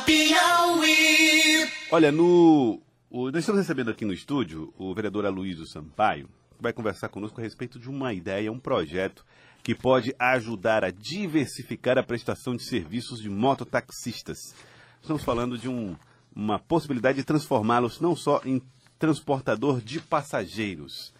Piauí. Olha, no, o- nós estamos recebendo aqui no estúdio o vereador Aloysio Sampaio, que vai conversar conosco a respeito de uma ideia, um projeto que pode ajudar a diversificar a prestação de serviços de mototaxistas. Estamos falando de um- uma possibilidade de transformá-los não só em transportador de passageiros.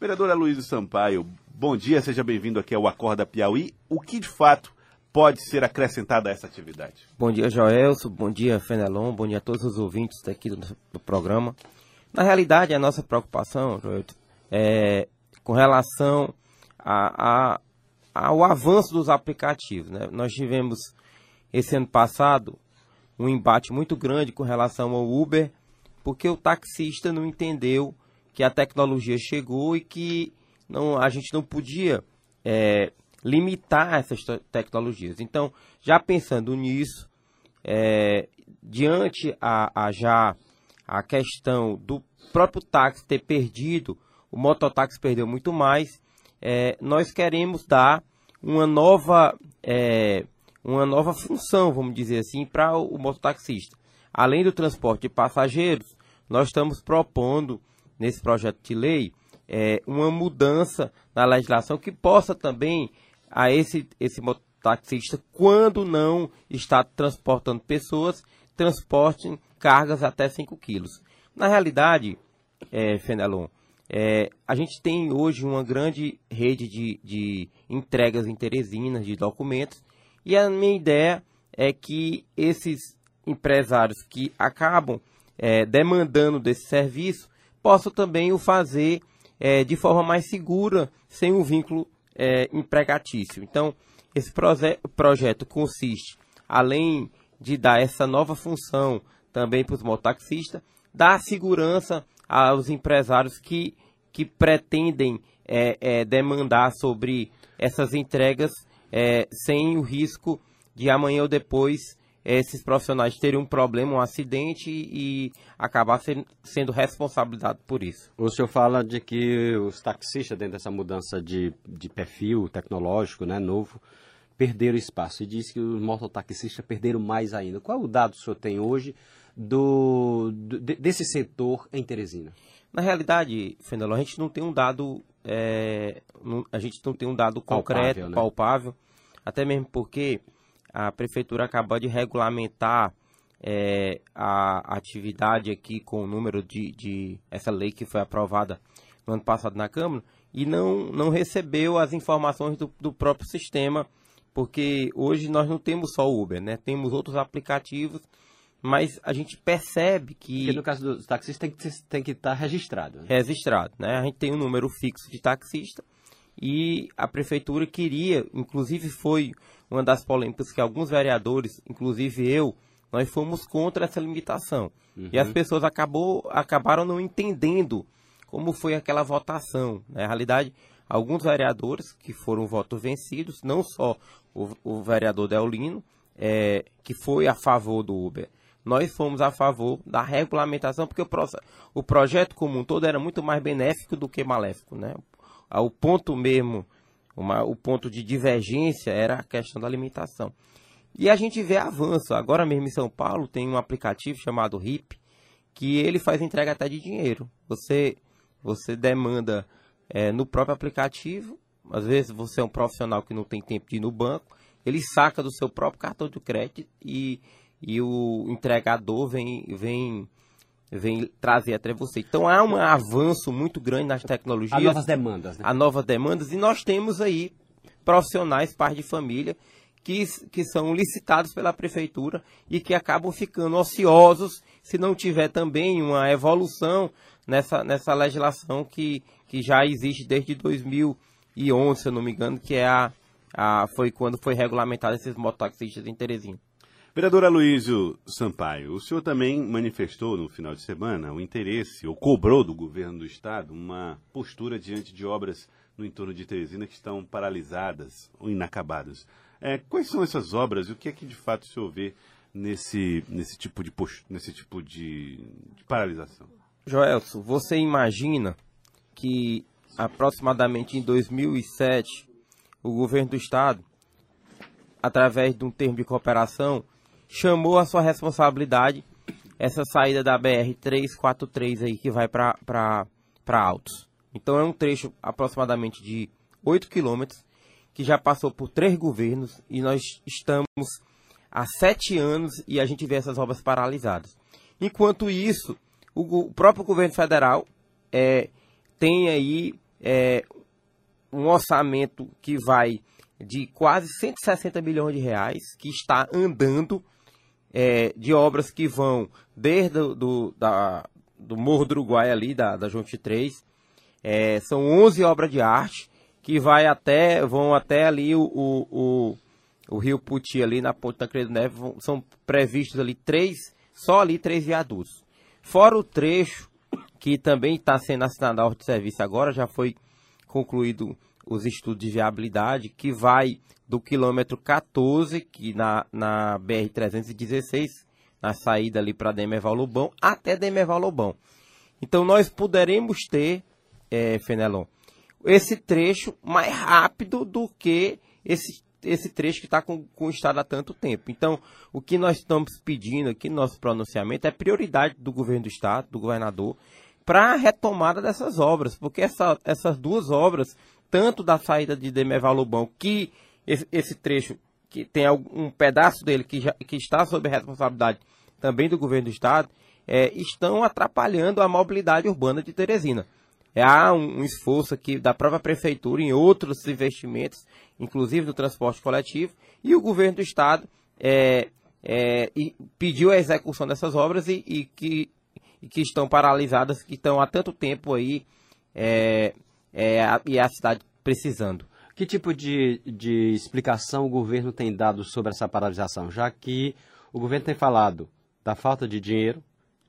Vereador Aloysio Sampaio, bom dia, seja bem-vindo aqui ao Acorda Piauí. O que de fato pode ser acrescentado a essa atividade? Bom dia, Joelso. Bom dia, Fenelon. Bom dia a todos os ouvintes daqui do, do programa. Na realidade, a nossa preocupação, Joelso, é com relação a- a- ao avanço dos aplicativos. né? Nós tivemos, esse ano passado, um embate muito grande com relação ao Uber, porque o taxista não entendeu que a tecnologia chegou e que não, a gente não podia é, limitar essas te- tecnologias. Então, já pensando nisso, é, diante a, a já a questão do próprio táxi ter perdido, o mototáxi perdeu muito mais, é, nós queremos dar uma nova, é, uma nova função, vamos dizer assim, para o, o mototaxista. Além do transporte de passageiros, nós estamos propondo, nesse projeto de lei, é, uma mudança na legislação que possa também a esse, esse mototaxista, quando não está transportando pessoas, transporte cargas até 5 quilos. Na realidade, é, Fenelon, é, a gente tem hoje uma grande rede de, de entregas em Teresina de documentos e a minha ideia é que esses empresários que acabam é, demandando desse serviço possam também o fazer é, de forma mais segura, sem um vínculo é, empregatício. Então, esse proje- projeto consiste, além de dar essa nova função também para os mototaxistas, dar segurança aos empresários que, que pretendem é, é, demandar sobre essas entregas é, sem o risco de amanhã ou depois esses profissionais terem um problema, um acidente e acabar sen- sendo responsabilizado por isso. O senhor fala de que os taxistas, dentro dessa mudança de, de perfil tecnológico, né, novo, perderam espaço. E diz que os mototaxistas perderam mais ainda. Qual é o dado que o senhor tem hoje do, do- de- desse setor em Teresina? Na realidade, Fenelon, a gente não tem um dado, é, não- a gente não tem um dado concreto, Palpável, né? palpável, até mesmo porque a prefeitura acabou de regulamentar é, a atividade aqui com o número de, de essa lei que foi aprovada no ano passado na Câmara e não, não recebeu as informações do, do próprio sistema, porque hoje nós não temos só o Uber, né? Temos outros aplicativos, mas a gente percebe que Porque no caso dos taxistas tem que, tem que estar registrado. né? registrado, né? A gente tem um número fixo de taxista e a prefeitura queria, inclusive foi uma das polêmicas que alguns vereadores, inclusive eu, nós fomos contra essa limitação. E as pessoas acabou, acabaram não entendendo como foi aquela votação. né? Na realidade, alguns vereadores que foram votos vencidos, não só o, o vereador Deolino, é, que foi a favor do Uber, nós fomos a favor da regulamentação, porque o, o projeto como um todo era muito mais benéfico do que maléfico. Né? O ponto mesmo, uma- o ponto de divergência era a questão da limitação. E a gente vê avanço. Agora mesmo em São Paulo tem um aplicativo chamado RIP, que ele faz entrega até de dinheiro. Você, você demanda é, no próprio aplicativo, às vezes você é um profissional que não tem tempo de ir no banco, ele saca do seu próprio cartão de crédito e, e o entregador vem, vem, vem trazer até você. Então há um avanço muito grande nas tecnologias Há novas demandas, né? a novas demandas e nós temos aí profissionais, pais de família, que, que são licitados pela prefeitura e que acabam ficando ociosos se não tiver também uma evolução nessa, nessa legislação que, que já existe desde 2011, se eu não me engano, que é a, a, foi quando foi regulamentado esses mototaxistas em Teresina. Vereador Aloysio Sampaio, o senhor também manifestou no final de semana o interesse, ou cobrou do governo do estado, uma postura diante de obras no entorno de Teresina que estão paralisadas ou inacabadas. É, quais são essas obras e o que é que de fato o senhor vê nesse, nesse tipo, de, post- nesse tipo de, de paralisação? Joelso, você imagina que aproximadamente em 2007 o governo do estado, através de um termo de cooperação, chamou a sua responsabilidade essa saída da BR 343 aí que vai para Altos. Então é um trecho aproximadamente de 8 quilômetros que já passou por três governos e nós estamos há sete anos e a gente vê essas obras paralisadas. Enquanto isso, o, próprio governo federal é, tem aí é, um orçamento que vai de quase 160 milhões de reais, que está andando é, de obras que vão desde do, da, do Morro do Uruguai ali, da, da Jonte 3, é, são 11 obras de arte que vai até, vão até ali o, o, o, o Rio Puti ali na Ponte Tancredo Neves, vão, são previstos ali três, só ali três viadutos. Fora o trecho que também está sendo assinado a ordem de serviço agora, já foi concluído os estudos de viabilidade, que vai do quilômetro 14, que na, na BR-316, na saída ali para Demerval Lobão, até Demerval Lobão. Então nós poderemos ter, é, Fenelon, esse trecho mais rápido do que esse, esse trecho que está com, com o Estado há tanto tempo. Então, o que nós estamos pedindo aqui no nosso pronunciamento é prioridade do governo do Estado, do governador, para a retomada dessas obras, porque essa, essas duas obras, tanto da saída de Demerval Lobão, que esse, esse trecho, que tem um pedaço dele que, já, que está sob responsabilidade também do governo do estado, é, estão atrapalhando a mobilidade urbana de Teresina. É, há um, um, esforço aqui da própria prefeitura em outros investimentos, inclusive no transporte coletivo, e o governo do estado é, é, pediu a execução dessas obras e, e, que, e, que, estão paralisadas, que estão há tanto tempo aí é, é, e a cidade precisando. Que tipo de, de explicação o governo tem dado sobre essa paralisação? Já que o governo tem falado da falta de dinheiro,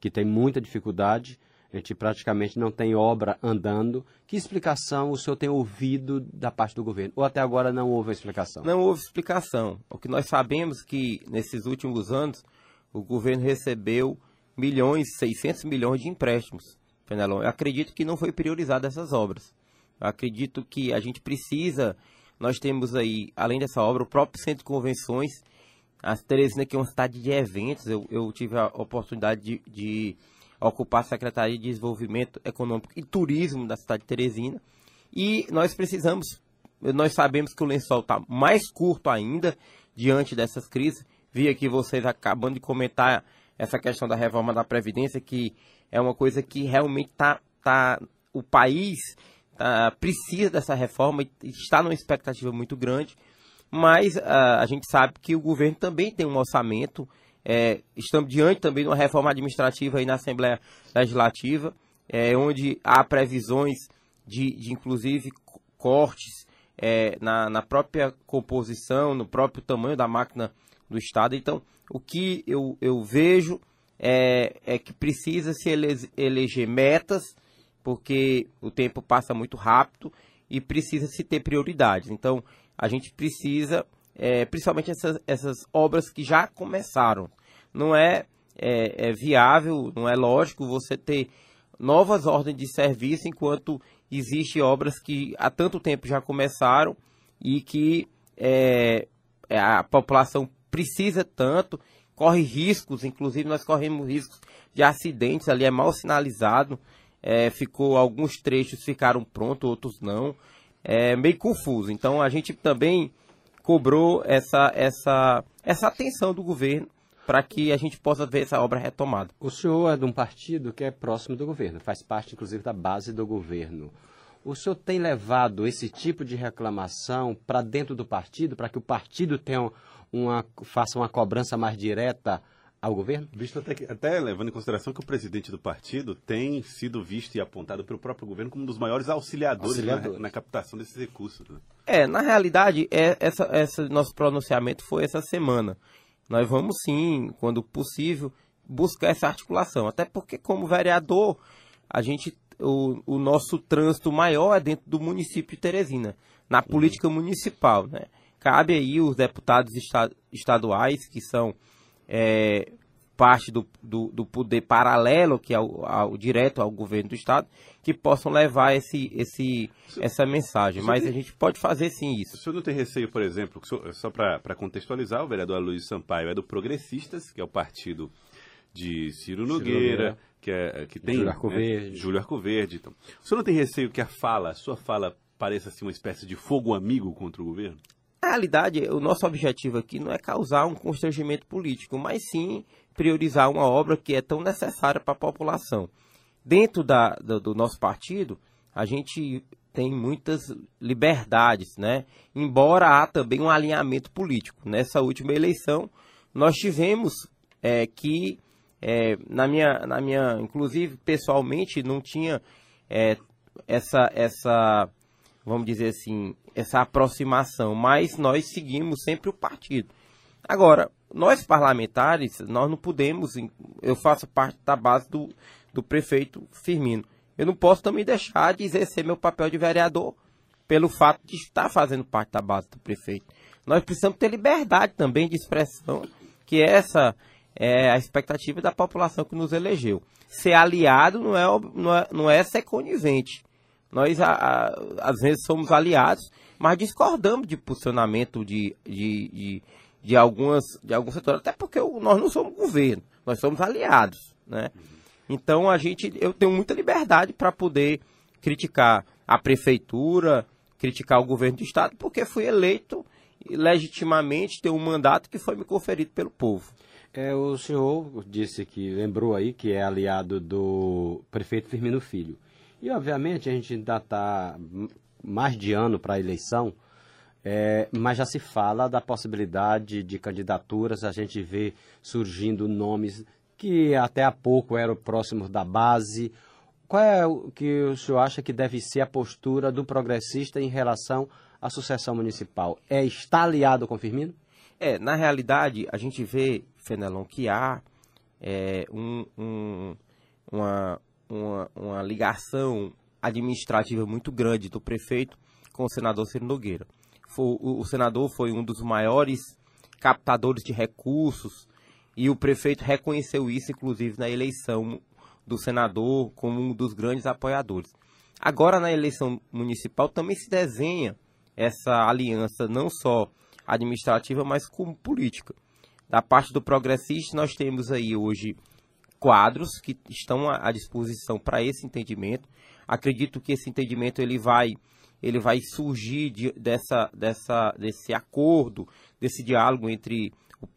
que tem muita dificuldade, a gente praticamente não tem obra andando. Que explicação o senhor tem ouvido da parte do governo? Ou até agora não houve explicação? Não houve explicação. O que nós sabemos que nesses últimos anos o governo recebeu milhões, 600 milhões de empréstimos. Fenelon. Eu acredito que não foi priorizado essas obras. Acredito que a gente precisa, nós temos aí, além dessa obra, o próprio Centro de Convenções, a Teresina, que é uma cidade de eventos, eu, eu tive a oportunidade de, de, ocupar a Secretaria de Desenvolvimento Econômico e Turismo da cidade de Teresina, e nós precisamos, nós sabemos que o lençol está mais curto ainda diante dessas crises, vi aqui vocês acabando de comentar essa questão da reforma da Previdência, que é uma coisa que realmente está tá, o país uh, precisa dessa reforma e está numa expectativa muito grande, mas uh, a gente sabe que o governo também tem um orçamento, é, estamos diante também de uma reforma administrativa aí na Assembleia Legislativa, é, onde há previsões de, de inclusive cortes é, na, na própria composição, no próprio tamanho da máquina do Estado. Então, o que eu, eu vejo é, é que precisa se ele, eleger metas porque o tempo passa muito rápido e precisa se ter prioridades. Então, a gente precisa, é, principalmente essas, essas obras que já começaram. Não é, é, é, viável, não é lógico você ter novas ordens de serviço enquanto existem obras que há tanto tempo já começaram e que é, é, a população precisa tanto, corre riscos, inclusive nós corremos riscos de acidentes ali, é mal sinalizado é, ficou alguns trechos ficaram prontos, outros não. É meio confuso. Então a gente também cobrou essa, essa, essa atenção do governo para que a gente possa ver essa obra retomada. O senhor é de um partido que é próximo do governo, faz parte inclusive da base do governo. O senhor tem levado esse tipo de reclamação para dentro do partido, para que o partido tenha uma, faça uma cobrança mais direta ao governo? Visto até, que, até levando em consideração que o presidente do partido tem sido visto e apontado pelo próprio governo como um dos maiores auxiliadores Auxiliador. na, na, captação desses recursos. Né? É, na realidade, é, essa, essa nosso pronunciamento foi essa semana. Nós vamos sim, quando possível, buscar essa articulação. Até porque, como vereador, a gente o, o nosso trânsito maior é dentro do município de Teresina, na uhum. política uhum. municipal. Né? Cabe aí os deputados estaduais, que são é, parte do, do, do, poder paralelo, que é o, ao, direto ao governo do Estado, que possam levar esse, esse, essa mensagem. Mas a gente pode fazer sim isso. O senhor não tem receio, por exemplo, só para contextualizar, o vereador Luiz Sampaio é do Progressistas, que é o partido de Ciro Nogueira, Ciro Nogueira. Que, é, que tem Júlio Arcoverde. Né, Júlio Arcoverde então. O senhor não tem receio que a fala, a sua fala, pareça assim, uma espécie de fogo amigo contra o governo? Na realidade, o nosso objetivo aqui não é causar um constrangimento político, mas sim priorizar uma obra que é tão necessária para a população. Dentro da, do, do nosso partido, a gente tem muitas liberdades, né? Embora há também um alinhamento político. Nessa última eleição, nós tivemos é, que, é, na, minha, na minha, inclusive pessoalmente, não tinha é, essa, essa vamos dizer assim, essa aproximação, mas nós seguimos sempre o partido. Agora, nós parlamentares, nós não podemos, eu faço parte da base do, do prefeito Firmino. Eu não posso também deixar de exercer meu papel de vereador pelo fato de estar fazendo parte da base do prefeito. Nós precisamos ter liberdade também de expressão, que essa é a expectativa da população que nos elegeu. Ser aliado não é, não é, não é ser conivente. Nós, a, a, às vezes, somos aliados, mas discordamos de posicionamento de, de, de, de, algumas, de alguns setores, até porque nós não somos governo, nós somos aliados, né? Então, a gente, eu tenho muita liberdade para poder criticar a prefeitura, criticar o governo do estado, porque fui eleito legitimamente, tenho um mandato que foi me conferido pelo povo. É, o senhor disse que lembrou aí que é aliado do prefeito Firmino Filho. E, obviamente, a gente ainda está mais de ano para a eleição, é, mas já se fala da possibilidade de candidaturas, a gente vê surgindo nomes que até há pouco eram próximos da base. Qual é o que o senhor acha que deve ser a postura do progressista em relação à sucessão municipal? É estar aliado com Firmino? É, na realidade, a gente vê, Fenelon, que há é, um, um, uma, ligação administrativa muito grande do prefeito com o senador Ciro Nogueira. O, senador foi um dos maiores captadores de recursos e o prefeito reconheceu isso, inclusive, na eleição do senador como um dos grandes apoiadores. Agora, na eleição municipal, também se desenha essa aliança, não só administrativa, mas como política. Da parte do progressista, nós temos aí hoje quadros que estão à disposição para esse entendimento. Acredito que esse entendimento ele vai ele vai surgir de, dessa, dessa, desse acordo, desse diálogo entre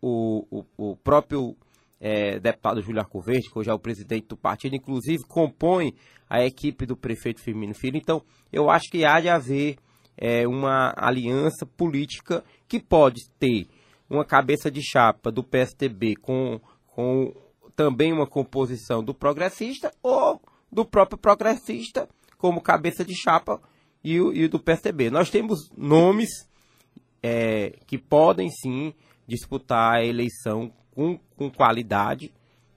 o, o, o próprio é, deputado Júlio Arcoverde, que hoje é o presidente do partido, inclusive compõe a equipe do prefeito Firmino Filho. Então, eu acho que há de haver é, uma aliança política que pode ter uma cabeça de chapa do PSTB com, com também uma composição do progressista ou do próprio progressista como cabeça de chapa e, e do PSDB. Nós temos nomes é, que podem sim disputar a eleição com, com qualidade.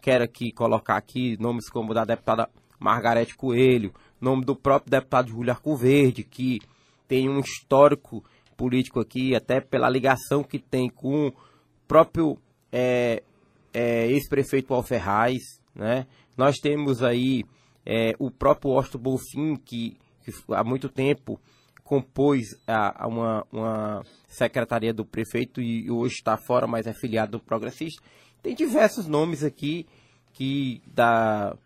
Quero aqui colocar aqui nomes como da deputada Margarete Coelho, nome do próprio deputado Júlio Arcoverde, que tem um histórico político aqui, até pela ligação que tem com o próprio é, é, ex-prefeito Alferraz, né? Nós temos aí é, o próprio Osto Bolfin, que, que, há muito tempo compôs a, a uma, uma, secretaria do prefeito e hoje está fora, mas é filiado do progressista. Tem diversos nomes aqui que da,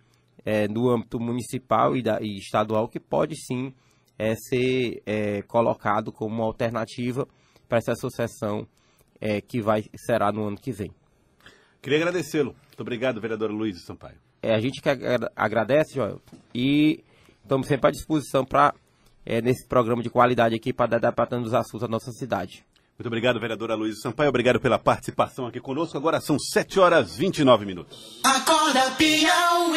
é, no âmbito municipal e, da, e estadual que pode sim é, ser é, colocado como alternativa para essa sucessão é, que vai será no ano que vem. Queria agradecê-lo. Muito obrigado, vereador Luiz Sampaio. É, a gente que agradece, Joel, e estamos sempre à disposição para, é, nesse programa de qualidade aqui, para dar debatendo os assuntos da nossa cidade. Muito obrigado, vereadora Luiz Sampaio. Obrigado pela participação aqui conosco. Agora são 7 horas e 29 minutos. Acorda, Piauí.